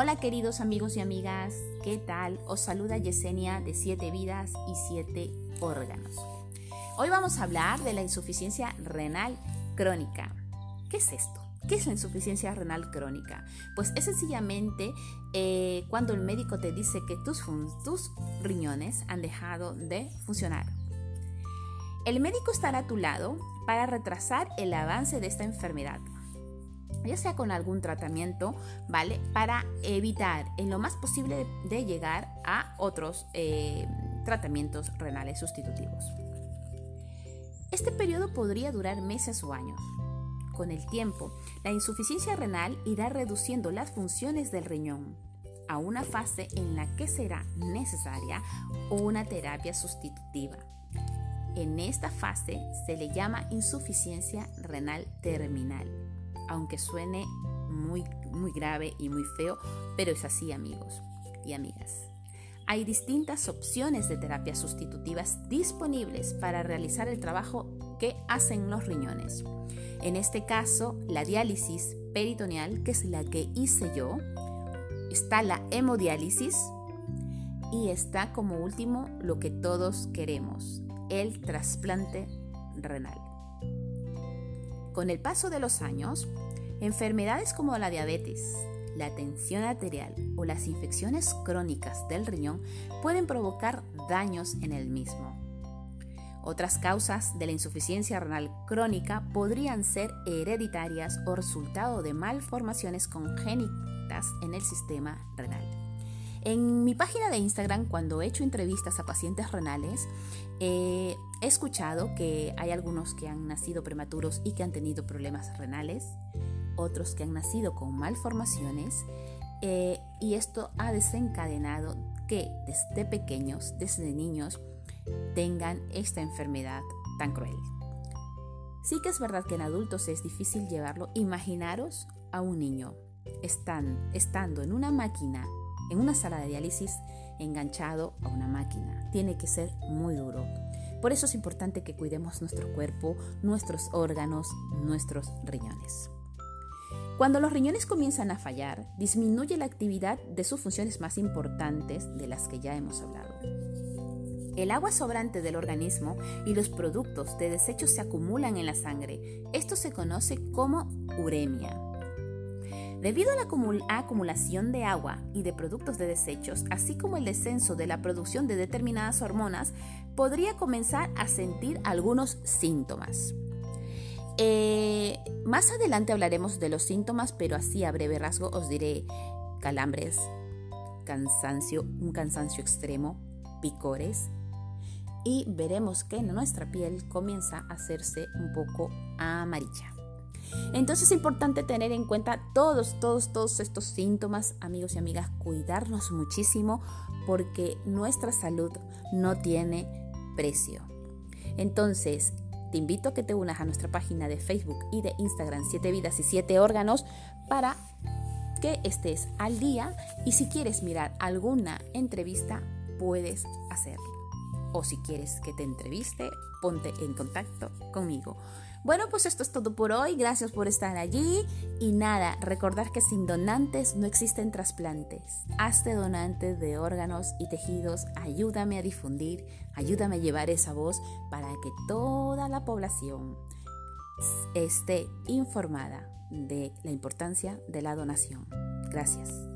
Hola queridos amigos y amigas, ¿qué tal? Os saluda Yesenia de 7 vidas y 7 órganos. Hoy vamos a hablar de la insuficiencia renal crónica. ¿Qué es esto? ¿Qué es la insuficiencia renal crónica? Pues es sencillamente eh, cuando el médico te dice que tus, tus riñones han dejado de funcionar. El médico estará a tu lado para retrasar el avance de esta enfermedad, ya sea con algún tratamiento, ¿vale? Para evitar en lo más posible de llegar a otros eh, tratamientos renales sustitutivos. Este periodo podría durar meses o años. Con el tiempo, la insuficiencia renal irá reduciendo las funciones del riñón a una fase en la que será necesaria una terapia sustitutiva. En esta fase se le llama insuficiencia renal terminal, aunque suene muy, muy grave y muy feo, pero es así amigos y amigas. Hay distintas opciones de terapias sustitutivas disponibles para realizar el trabajo que hacen los riñones. En este caso, la diálisis peritoneal, que es la que hice yo, está la hemodiálisis y está como último lo que todos queremos, el trasplante renal. Con el paso de los años, enfermedades como la diabetes, la tensión arterial o las infecciones crónicas del riñón pueden provocar daños en el mismo. Otras causas de la insuficiencia renal crónica podrían ser hereditarias o resultado de malformaciones congénitas en el sistema renal. En mi página de Instagram, cuando he hecho entrevistas a pacientes renales, he escuchado que hay algunos que han nacido prematuros y que han tenido problemas renales, otros que han nacido con malformaciones, eh, y esto ha desencadenado que desde pequeños, desde niños, tengan esta enfermedad tan cruel. Sí que es verdad que en adultos es difícil llevarlo. Imaginaros a un niño están, estando en una máquina, en una sala de diálisis, enganchado a una máquina. Tiene que ser muy duro. Por eso es importante que cuidemos nuestro cuerpo, nuestros órganos, nuestros riñones. Cuando los riñones comienzan a fallar, disminuye la actividad de sus funciones más importantes de las que ya hemos hablado. El agua sobrante del organismo y los productos de desecho se acumulan en la sangre. Esto se conoce como uremia. Debido a la acumulación de agua y de productos de desechos, así como el descenso de la producción de determinadas hormonas, podría comenzar a sentir algunos síntomas. Eh, más adelante hablaremos de los síntomas, pero así a breve rasgo os diré calambres, cansancio, un cansancio extremo, picores, y veremos que nuestra piel comienza a hacerse un poco amarilla. Entonces es importante tener en cuenta todos, todos, todos estos síntomas, amigos y amigas, cuidarnos muchísimo porque nuestra salud no tiene precio. Entonces, te invito a que te unas a nuestra página de Facebook y de Instagram 7 vidas y 7 órganos para que estés al día y si quieres mirar alguna entrevista puedes hacerlo o si quieres que te entreviste, ponte en contacto conmigo. Bueno, pues esto es todo por hoy. Gracias por estar allí. Y nada, recordar que sin donantes no existen trasplantes. Hazte donantes de órganos y tejidos. Ayúdame a difundir, ayúdame a llevar esa voz para que toda la población esté informada de la importancia de la donación. Gracias.